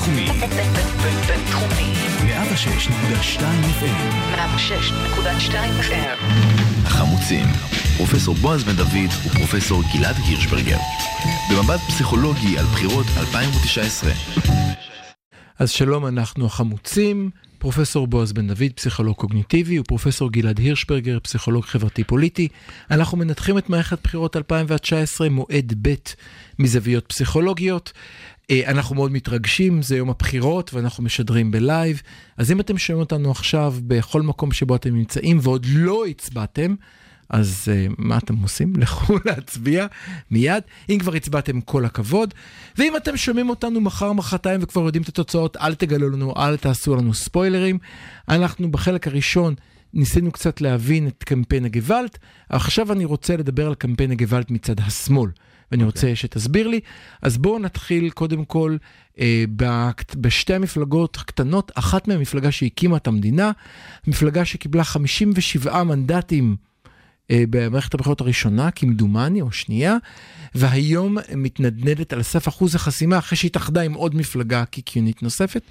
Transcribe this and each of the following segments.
בינתחומי. בינתחומי. 106.2 FM. 106.2 FM. החמוצים, פרופסור בועז בן דוד ופרופסור גלעד הירשברגר. במבט פסיכולוגי על בחירות 2019. אז שלום, אנחנו החמוצים, פרופסור בועז בן דוד, פסיכולוג קוגניטיבי, ופרופסור גלעד הירשברגר, פסיכולוג חברתי-פוליטי. אנחנו מנתחים את מערכת בחירות 2019, מועד ב' מזוויות פסיכולוגיות. אה, אנחנו מאוד מתרגשים, זה יום הבחירות ואנחנו משדרים בלייב. אז אם אתם שומעים אותנו עכשיו בכל מקום שבו אתם נמצאים ועוד לא הצבעתם, אז uh, מה אתם עושים? לכו להצביע מיד. אם כבר הצבעתם, כל הכבוד. ואם אתם שומעים אותנו מחר, מחרתיים וכבר יודעים את התוצאות, אל תגלו לנו, אל תעשו לנו ספוילרים. אנחנו בחלק הראשון ניסינו קצת להבין את קמפיין הגוואלד, עכשיו אני רוצה לדבר על קמפיין הגוואלד מצד השמאל. ואני okay. רוצה אוקיי. שתסביר לי. אז בואו נתחיל קודם כל אה, בשתי המפלגות הקטנות, אחת מהמפלגה שהקימה את המדינה, מפלגה שקיבלה 57 מנדטים אה, במערכת הבחירות הראשונה, כמדומני, או שנייה, והיום מתנדנדת על סף אחוז החסימה אחרי שהתאחדה עם עוד מפלגה קיקיונית נוספת.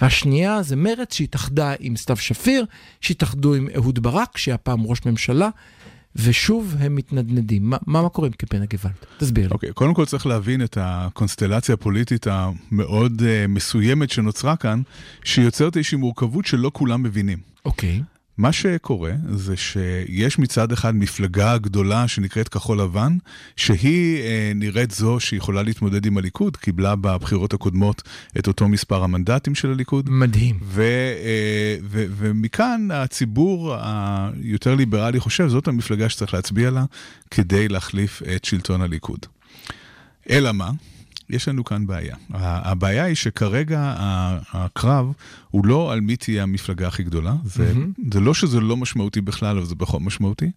והשנייה זה מרצ שהתאחדה עם סתיו שפיר, שהתאחדו עם אהוד ברק, שהיה פעם ראש ממשלה, ושוב הם מתנדנדים. מה, מה קורה עם קמפיין הגוואלד? תסביר לי. אוקיי, okay, קודם כל צריך להבין את הקונסטלציה הפוליטית המאוד uh, מסוימת שנוצרה כאן, שיוצרת איזושהי מורכבות שלא כולם מבינים. אוקיי. Okay. מה שקורה זה שיש מצד אחד מפלגה גדולה שנקראת כחול לבן, שהיא אה, נראית זו שיכולה להתמודד עם הליכוד, קיבלה בבחירות הקודמות את אותו מספר המנדטים של הליכוד. מדהים. ו, אה, ו, ומכאן הציבור היותר ליברלי חושב, זאת המפלגה שצריך להצביע לה כדי להחליף את שלטון הליכוד. אלא מה? יש לנו כאן בעיה. הבעיה היא שכרגע הקרב הוא לא על מי תהיה המפלגה הכי גדולה. זה, mm-hmm. זה לא שזה לא משמעותי בכלל, אבל זה בכל משמעותי.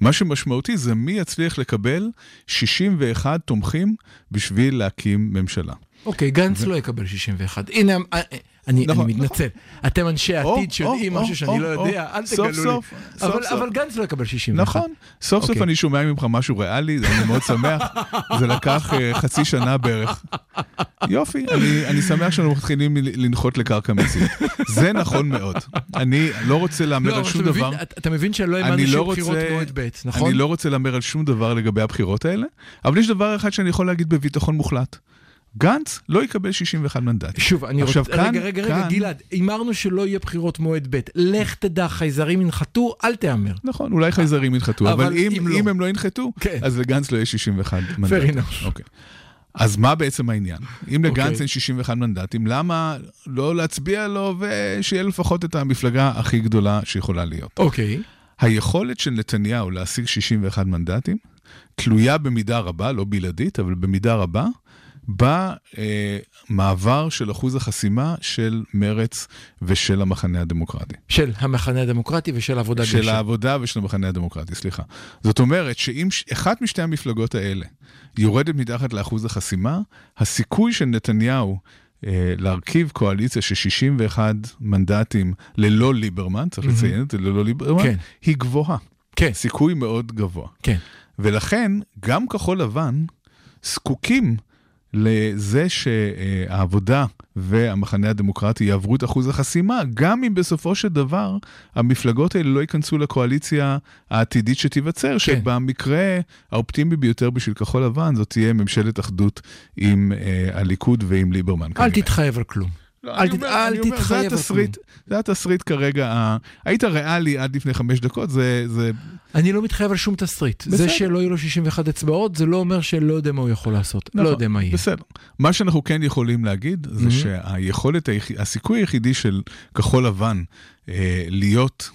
מה שמשמעותי זה מי יצליח לקבל 61 תומכים בשביל להקים ממשלה. אוקיי, גנץ. לא יקבל 61. הנה, אה, אני, נכון, מתנצל. נכון. אתם אנשי עתיד שיודעים משהו שאני לא יודע, אל תגלו לי. אבל, גנץ לא יקבל 61. נכון, סוף. סוף אוקיי. אני שומע ממך משהו ריאלי, אני מאוד שמח. זה לקח uh, חצי שנה בערך. יופי, אני, שמח שאנחנו מתחילים לנחות לקרקע מציאות. זה נכון מאוד. אני לא רוצה להמר לא, על שום דבר. אתה מבין שלא האמנו לא שיהיו בחירות מועד ב', נכון? אני לא רוצה להמר על שום דבר לגבי הבחירות האלה, אבל יש דבר אחד שאני יכול להגיד בביטחון מוחלט. גנץ לא יקבל 61 מנדטים. שוב, אני רוצה... רגע, רגע, רגע, כאן... גלעד, הימרנו שלא יהיה בחירות מועד ב', לך תדע, חייזרים ינחתו, אל תהמר. נכון, אולי חייזרים ינחתו, אבל, אבל אם, אם, לא. אם הם לא ינחתו, כן. אז לגנץ לא יהיה 61 מנדטים. Fair אוקיי. אז מה בעצם העניין? אם לגנץ אוקיי. אין 61 מנדטים, למה לא להצביע לו ושיהיה לפחות את המפלגה הכי גדולה שיכולה להיות? אוקיי. היכולת של נתניהו להשיג 61 מנדטים תלויה במידה רבה, לא בלעדית, אבל במידה רבה, במעבר של אחוז החסימה של מרץ ושל המחנה הדמוקרטי. של המחנה הדמוקרטי ושל העבודה של העבודה ושל המחנה הדמוקרטי, סליחה. זאת אומרת שאם אחת משתי המפלגות האלה יורדת מתחת לאחוז החסימה, הסיכוי של נתניהו אה, להרכיב קואליציה של 61 מנדטים ללא ליברמן, צריך לציין את זה, ללא ליברמן, כן. היא גבוהה. כן. סיכוי מאוד גבוה. כן. ולכן, גם כחול לבן זקוקים לזה שהעבודה והמחנה הדמוקרטי יעברו את אחוז החסימה, גם אם בסופו של דבר המפלגות האלה לא ייכנסו לקואליציה העתידית שתיווצר, כן. שבמקרה האופטימי ביותר בשביל כחול לבן זאת תהיה ממשלת אחדות עם אה, הליכוד ועם ליברמן. אל כנראה. תתחייב על כלום. לא, אל, אומר, אל תתחייב. זה התסריט, זה התסריט כרגע. היית ריאלי עד לפני חמש דקות, זה... זה... אני לא מתחייב על שום תסריט. בסדר. זה שלא יהיו לו 61 אצבעות, זה לא אומר שלא יודע מה הוא יכול לעשות. לא נכון, לא יודע מה יהיה. בסדר. מה שאנחנו כן יכולים להגיד, זה mm-hmm. שהיכולת, הסיכוי היחידי של כחול לבן אה, להיות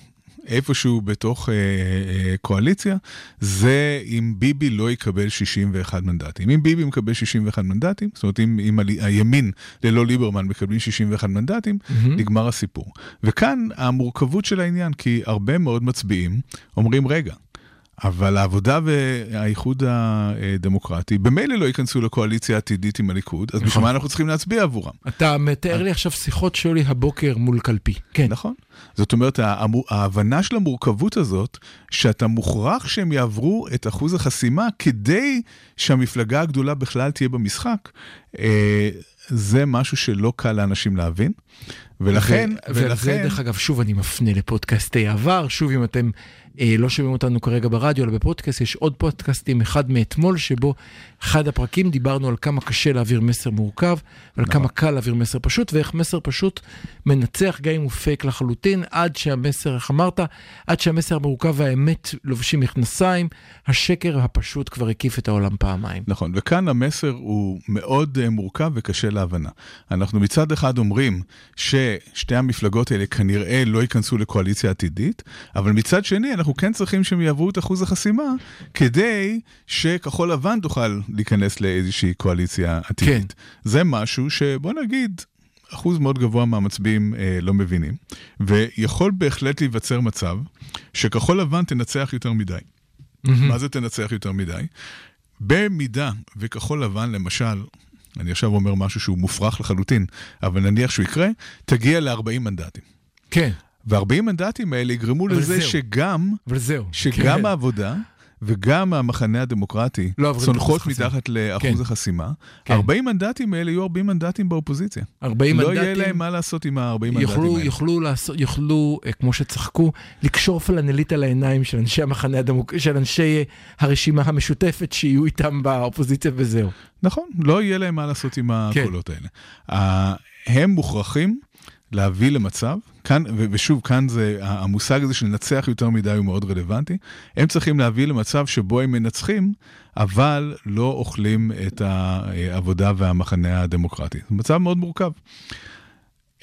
איפשהו בתוך אה, אה, קואליציה, זה אם ביבי לא יקבל 61 מנדטים. אם ביבי מקבל 61 מנדטים, זאת אומרת אם, אם הימין ללא ליברמן מקבלים 61 מנדטים, mm-hmm. נגמר הסיפור. וכאן המורכבות של העניין, כי הרבה מאוד מצביעים אומרים, רגע, אבל העבודה והאיחוד הדמוקרטי במילא לא ייכנסו לקואליציה עתידית עם הליכוד, אז בשביל מה אנחנו צריכים להצביע עבורם? אתה מתאר לי עכשיו שיחות שהיו לי הבוקר מול קלפי. כן. נכון. זאת אומרת, ההבנה של המורכבות הזאת, שאתה מוכרח שהם יעברו את אחוז החסימה כדי שהמפלגה הגדולה בכלל תהיה במשחק, אה, זה משהו שלא קל לאנשים להבין. ולכן, ו- ולכן, דרך אגב, שוב אני מפנה לפודקאסטי עבר, שוב אם אתם אה, לא שומעים אותנו כרגע ברדיו, אלא בפודקאסט, יש עוד פודקאסטים, אחד מאתמול, שבו אחד הפרקים דיברנו על כמה קשה להעביר מסר מורכב, ועל נכון. כמה קל להעביר מסר פשוט, ואיך מסר פשוט מנצח גם אם הוא פייק לחלוטין, עד שהמסר, איך אמרת, עד שהמסר המורכב והאמת לובשים מכנסיים, השקר הפשוט כבר הקיף את העולם פעמיים. נכון, וכאן המסר הוא מאוד uh, מורכב וקשה להבנה. אנחנו מצד אחד אומרים ששתי המפלגות האלה כנראה לא ייכנסו לקואליציה עתידית, אבל מצד שני אנחנו כן צריכים שהם יעברו את אחוז החסימה, כדי שכחול לבן תוכל להיכנס לאיזושהי קואליציה עתידית. כן. זה משהו שבוא נגיד... אחוז מאוד גבוה מהמצביעים אה, לא מבינים, ויכול בהחלט להיווצר מצב שכחול לבן תנצח יותר מדי. מה זה תנצח יותר מדי? במידה וכחול לבן, למשל, אני עכשיו אומר משהו שהוא מופרך לחלוטין, אבל נניח שהוא יקרה, תגיע ל-40 מנדטים. כן, ו-40 מנדטים האלה יגרמו לזה זהו. שגם, אבל זהו. שגם כן. העבודה וגם המחנה הדמוקרטי לא צונחות. מתחת לאחוז כן. החסימה, כן. 40 מנדטים האלה יהיו 40 מנדטים באופוזיציה. 40 לא מנדטים. יהיה להם מה לעשות עם ה-40 מנדטים האלה. יוכלו, לעשות, יוכלו, אה, כמו שצחקו, לקשור פלנלית על העיניים של אנשי המחנה הדמוק... של אנשי אה, הרשימה המשותפת שיהיו איתם באופוזיציה וזהו. נכון, לא יהיה להם מה לעשות עם כן. הקולות האלה. אה, הם מוכרחים להביא למצב, כאן, ושוב, כאן זה, המושג הזה של לנצח יותר מדי הוא מאוד רלוונטי, הם צריכים להביא למצב שבו הם מנצחים, אבל לא אוכלים את העבודה והמחנה הדמוקרטי. זה מצב מאוד מורכב.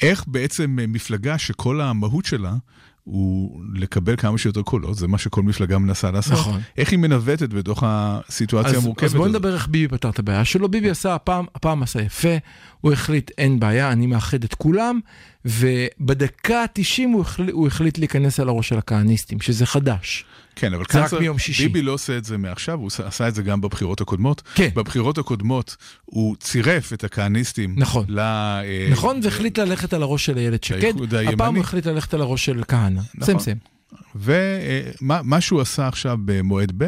איך בעצם מפלגה שכל המהות שלה הוא לקבל כמה שיותר קולות, זה מה שכל מפלגה מנסה לעשות. נכון. איך היא מנווטת בתוך הסיטואציה אז, המורכבת אז בואו הזאת. נדבר איך ביבי פתר את הבעיה שלו. ביבי עשה הפעם, הפעם עשה יפה, הוא החליט אין בעיה, אני מאחד את כולם, ובדקה ה-90 הוא, החל, הוא החליט להיכנס על הראש של הכהניסטים, שזה חדש. כן, אבל צריך- מיום שישי. ביבי לא עושה את זה מעכשיו, הוא עשה את זה גם בבחירות הקודמות. כן. בבחירות הקודמות הוא צירף את הכהניסטים. נכון. ל... אה, נכון? והחליט ללכת על הראש של איילת שקד, לאיחוד הימני. הפעם הוא החליט ללכת על הראש של כהנא. נכון. סיים סיים. ומה שהוא עשה עכשיו במועד ב',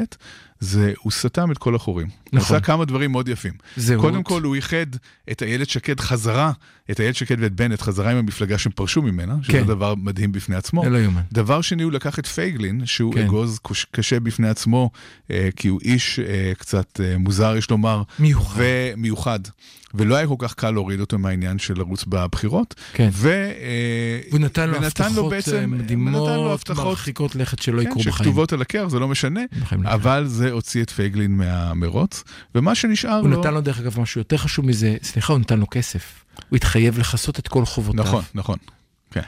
זה הוא סתם את כל החורים. הוא נכון. עשה כמה דברים מאוד יפים. זהות. קודם כל הוא איחד את איילת שקד חזרה, את איילת שקד ואת בנט חזרה עם המפלגה שהם פרשו ממנה, שזה כן. דבר מדהים בפני עצמו. זה לא יאומן. דבר שני, הוא לקח את פייגלין, שהוא כן. אגוז קשה בפני עצמו, אה, כי הוא איש אה, קצת אה, מוזר, יש לומר. מיוחד. ומיוחד. ולא היה כל כך קל להוריד אותו מהעניין של לרוץ בבחירות. כן. ו, והוא נתן לו הבטחות בעצם- אה, נתן לו מדהימות, הבטחות- מרחיקות לכת שלא כן, יקרו בחיים. שכתובות על הקר, זה לא משנה, לא אבל זה הוציא את פייגלין מהמרוץ, ומה שנשאר הוא לו... נתן לו דרך אגב משהו יותר חשוב מזה, סליחה, הוא נתן לו כסף. הוא התחייב לכסות את כל חובותיו. נכון, נכון. כן.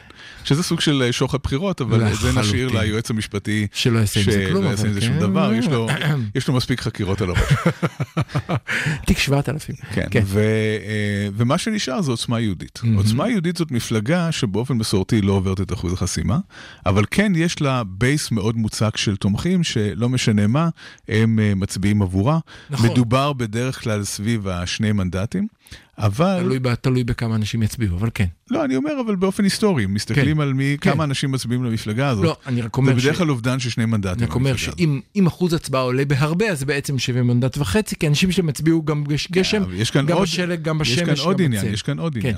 שזה סוג של אה, שוחד בחירות, אבל זה נשאיר. ליועץ המשפטי, שלא יעשה עם זה כלום, שלא יעשה עם זה שום כן. דבר, יש לו- יש לו מספיק חקירות על הראש. תיק 7000. כן, כן. אה, ומה שנשאר זה עוצמה יהודית. עוצמה יהודית זאת מפלגה שבאופן מסורתי לא עוברת את אחוז החסימה, אבל כן יש לה בייס מאוד מוצק של תומכים, שלא משנה מה, הם אה, מצביעים עבורה. נכון. מדובר בדרך כלל סביב השני מנדטים, אבל... תלוי תלוי בכמה אנשים יצביעו, אבל כן. לא, אני אומר, אבל באופן היסטורי, מסתכלים על מי, כן. כמה אנשים מצביעים למפלגה הזאת, לא, אני רק זה אומר בדרך ש- כלל אובדן של שני מנדטים. אני רק אומר. שאם אם אחוז הצבעה עולה בהרבה, אז בעצם שווה מנדט וחצי, כי אנשים שלהם הצביעו גם גש- גשם, יש כאן גם עוד- בשלג, גם יש בשמש, כאן גם עוד עניין, בצל. יש כאן עוד כן. עניין.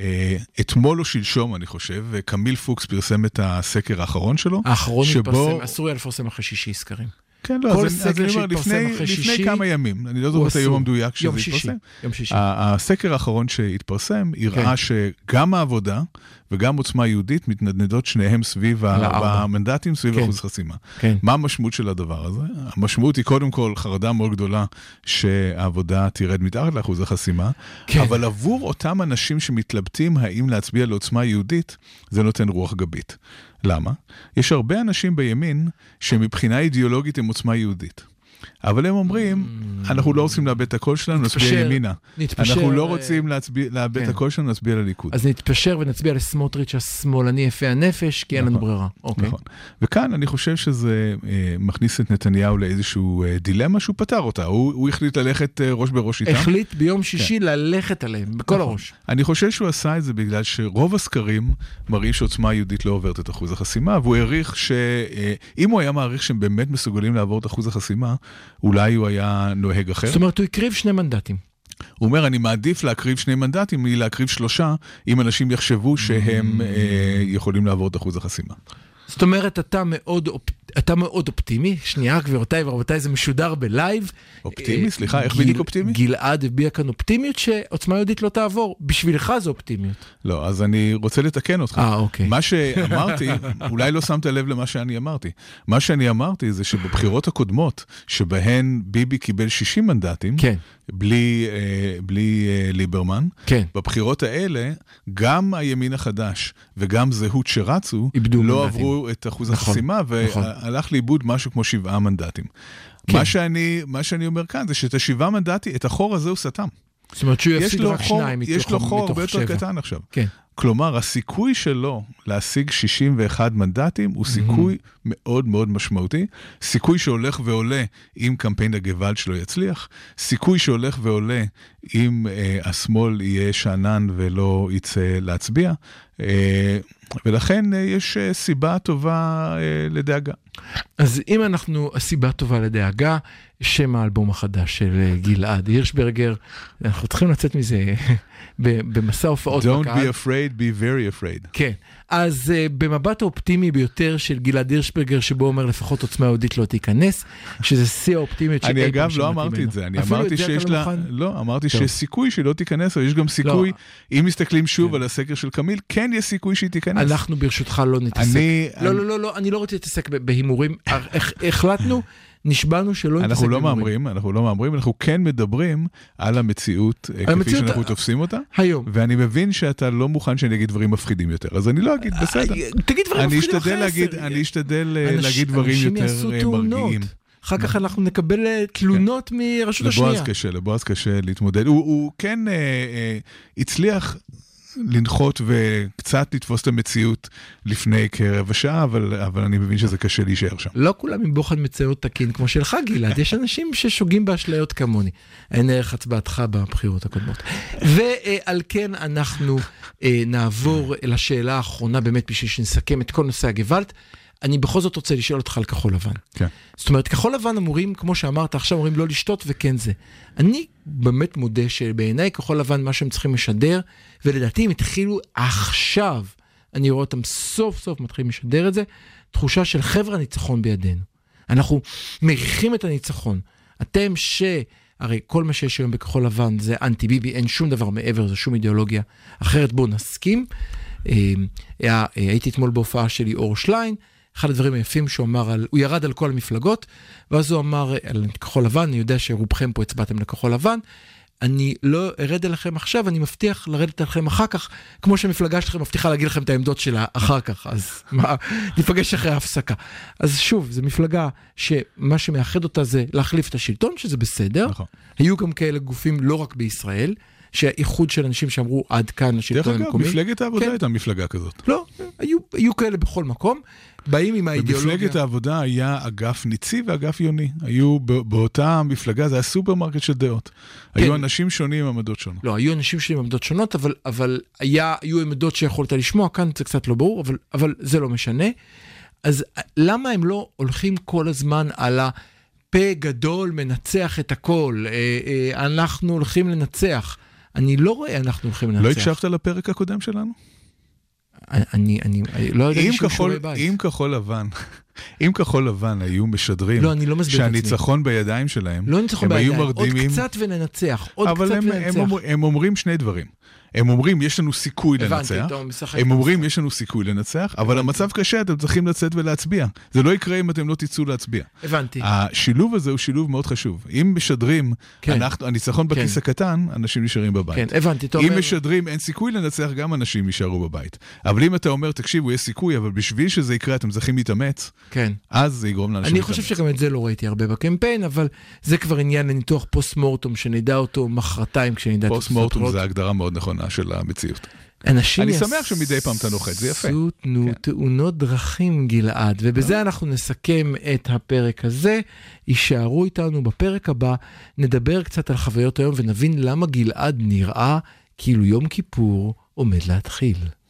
אה, אתמול או שלשום, אני חושב, קמיל פוקס פרסם את הסקר האחרון שלו. האחרון שבו- התפרסם, אסור היה לפרסם אחרי שישי סקרים. כן, לא, כל סקר אז אני לפני- אחרי לפני שישי, כמה ימים, אני לא זוכר את היום. המדויק שזה יום שישי, התפרסם. יום שישי. הסקר האחרון שהתפרסם הראה כן. שגם העבודה וגם עוצמה יהודית מתנדנדות שניהם סביב על הארבע. הארבעה מנדטים, סביב כן. אחוז חסימה. כן. מה המשמעות של הדבר הזה? המשמעות היא קודם כל חרדה מאוד גדולה שהעבודה תרד מתחת לאחוז החסימה, כן. אבל עבור אותם אנשים שמתלבטים האם להצביע לעוצמה יהודית, זה נותן רוח גבית. למה? יש הרבה אנשים בימין שמבחינה אידיאולוגית הם עוצמה יהודית. אבל הם אומרים, אנחנו לא רוצים לאבד את הקול שלנו, נצביע ימינה. נתפשר, אנחנו לא אה, רוצים לאבד את כן. הקול שלנו, נצביע לליכוד. אז נתפשר ונצביע לסמוטריץ' השמאלני יפה הנפש, כי אין לנו נכון. ברירה. אוקיי. נכון. וכאן אני חושב שזה אה, מכניס את נתניהו לאיזשהו אה, דילמה שהוא פתר אותה. הוא, החליט ללכת ראש בראש איתם. החליט ביום שישי ללכת עליהם, בכל נכון. הראש. אני חושב שהוא עשה את זה בגלל שרוב הסקרים מראים שעוצמה יהודית לא עוברת את אחוז החסימה, והוא העריך שאם הוא היה מעריך שהם באמת מסוגלים לעבור את אחוז החסימה, אולי הוא היה נוהג אחר. זאת אומרת, הוא הקריב שני מנדטים. הוא אומר, אני מעדיף להקריב שני מנדטים מלהקריב שלושה, אם אנשים יחשבו שהם אה, יכולים לעבור את אחוז החסימה. זאת אומרת, אתה מאוד, אופ... אתה מאוד אופטימי. שנייה, גבירותיי ורבותיי, זה משודר ב live. אופטימי? אה, סליחה, איך בדיוק אופטימי? גלעד הביע כאן אופטימיות שעוצמה יהודית לא תעבור. בשבילך זו אופטימיות. לא, אז אני רוצה לתקן אותך. אה, אוקיי. מה שאמרתי, אולי לא שמת לב למה שאני אמרתי. מה שאני אמרתי זה שבבחירות הקודמות, שבהן ביבי קיבל 60 מנדטים, כן, בלי, אה, בלי אה, ליברמן, כן. בבחירות האלה, גם הימין החדש וגם זהות שרצו, לא מנדטים. עברו את אחוז נכון, החסימה, נכון. והלך לאיבוד משהו כמו שבעה מנדטים. כן. מה שאני, מה שאני אומר כאן זה שאת השבעה מנדטים, את החור הזה הוא סתם. זאת אומרת שהוא יפסיד רק חור, שניים מתוך יש לו חור הרבה יותר שבע. קטן עכשיו. כן. כלומר, הסיכוי שלו להשיג 61 מנדטים הוא סיכוי מאוד מאוד משמעותי. סיכוי שהולך ועולה אם קמפיין הגוואלד שלו יצליח. סיכוי שהולך ועולה אם אה, השמאל יהיה שאנן ולא יצא להצביע. אה, ולכן אה, יש אה, סיבה טובה אה, לדאגה. אז אם אנחנו, הסיבה טובה לדאגה, שם האלבום החדש של אה, גלעד הירשברגר, אנחנו צריכים לצאת מזה ב- במסע הופעות Don't בקהל. be afraid, be very afraid. כן, אז uh, במבט האופטימי ביותר של גלעד הירשברגר, שבו אומר לפחות עוצמה יהודית לא תיכנס, שזה שיא האופטימית שאי אני פעם אגב לא שמעתי אמרתי ממנו. את זה, אני אפילו אמרתי את זה אתה שיש לא לה, מוכן? לא, אמרתי טוב. שיש סיכוי שהיא לא תיכנס, אבל יש גם סיכוי, אם מסתכלים שוב כן. על הסקר של קמיל, כן יש סיכוי שהיא תיכנס. אנחנו ברשותך לא נתעסק. אני, לא, אני- לא, לא, לא, אני לא רוצה להתעסק בהימורים. הח- החלטנו, נשבענו שלא נתעסק אנחנו לא. מהמרים, אנחנו לא מהמרים, אנחנו כן מדברים על המציאות אה, כפי המציאות שאנחנו ה- תופסים אותה, היום. ואני מבין שאתה לא מוכן שאני אגיד דברים מפחידים יותר, אז אני לא אגיד, בסדר. אה, תגיד דברים מפחידים אחרי להגיד, עשר. אני אשתדל אה, אנש- להגיד דברים יותר אה. מרגיעים. אחר כך אנחנו נקבל אה, תלונות מרשות לבועז השנייה. קשה, לבועז קשה להתמודד. הוא, הוא כן אה, אה, הצליח לנחות וקצת לתפוס את המציאות לפני כרבע שעה, אבל, אבל אני מבין שזה קשה להישאר שם. לא כולם עם בוחן מצויות תקין כמו שלך גלעד, יש אנשים ששוגים באשליות כמוני. אין ערך הצבעתך בבחירות הקודמות. ועל כן אנחנו אה, נעבור לשאלה האחרונה באמת בשביל שנסכם את כל נושא הגוואלד. אני בכל זאת רוצה לשאול אותך על כחול לבן. כן. זאת אומרת, כחול לבן אמורים, כמו שאמרת, עכשיו אומרים לא לשתות וכן זה. אני באמת מודה שבעיניי כחול לבן, מה שהם צריכים לשדר, ולדעתי הם התחילו עכשיו, אני רואה אותם סוף סוף מתחילים לשדר את זה, תחושה של חבר'ה הניצחון בידינו. אנחנו מריחים את הניצחון. אתם ש... הרי כל מה שיש היום בכחול לבן זה אנטי ביבי, אין שום דבר מעבר, זה שום אידיאולוגיה אחרת, בואו נסכים. אה, אה, הייתי אתמול בהופעה של ליאור שליין, אחד הדברים היפים שהוא אמר, על, הוא ירד על כל המפלגות, ואז הוא אמר על כחול לבן, אני יודע שרובכם פה הצבעתם לכחול לבן, אני לא ארד אליכם עכשיו, אני מבטיח לרדת אליכם אחר כך, כמו שהמפלגה שלכם מבטיחה להגיד לכם את העמדות שלה אחר כך, אז מה, ניפגש אחרי ההפסקה. אז שוב, זו מפלגה שמה שמאחד אותה זה להחליף את השלטון, שזה בסדר. נכון. היו גם כאלה גופים לא רק בישראל, שהאיחוד של אנשים שאמרו עד כאן דרך לשלטון אגב, המקומי. מפלגת העבודה כן. הייתה מפלגה כזאת. לא, היו, היו כאלה בכל מקום, באים עם האידיאולוגיה. במפלגת העבודה היה אגף ניצי ואגף יוני. היו באותה מפלגה, זה היה סופרמרקט של דעות. כן. היו אנשים שונים עם עמדות שונות. לא, היו אנשים שלי עם עמדות שונות, אבל, אבל היה, היו עמדות שיכולת לשמוע, כאן זה קצת לא ברור, אבל, אבל זה לא משנה. אז למה הם לא הולכים כל הזמן על הפה גדול מנצח את הכל, אה, אה, אנחנו הולכים לנצח. אני לא רואה אנחנו הולכים לנצח. לא הקשבת לפרק הקודם שלנו? אני, אני, אני לא יודע אם שיעורי בית. אם כחול לבן, אם כחול לבן היו משדרים לא, אני לא מסביר. שהניצחון בידיים שלהם, לא ניצחון הם בידיים, עוד קצת וננצח, עוד אבל קצת הם, וננצח. הם, אומר, הם אומרים שני דברים. הם אומרים, יש לנו סיכוי הבנתי, לנצח. אתה משחק הם אומרים, יש לנו סיכוי לנצח, אבל המצב קשה, אתם צריכים לצאת ולהצביע. זה לא יקרה אם אתם לא תצאו להצביע. הבנתי. השילוב הזה הוא שילוב מאוד חשוב. אם משדרים, כן. אנחנו, הניצחון בכיס כן. הקטן, אנשים נשארים בבית. כן, הבנתי, אומר... אם משדרים אין סיכוי לנצח, גם אנשים יישארו בבית. אבל אם אתה אומר, תקשיבו, יש סיכוי, אבל בשביל שזה יקרה אתם צריכים להתאמץ, כן. אז זה יגרום לאנשים אני להתאמץ. חושב שגם את זה לא ראיתי הרבה בקמפיין, אבל זה כבר עניין לניתוח פוסט מורטום, שנדע אותו מחרתיים כשנדע את פוסט מורטום זה הגדרה מאוד נכונה של המציאות. אנשים אני יעשו שמח שמדי פעם אתה נוחת, זה יפה. נו, כן. תאונות דרכים, גלעד. ובזה אנחנו נסכם את הפרק הזה. יישארו איתנו בפרק הבא, נדבר קצת על חוויות היום ונבין למה גלעד נראה כאילו יום כיפור עומד להתחיל.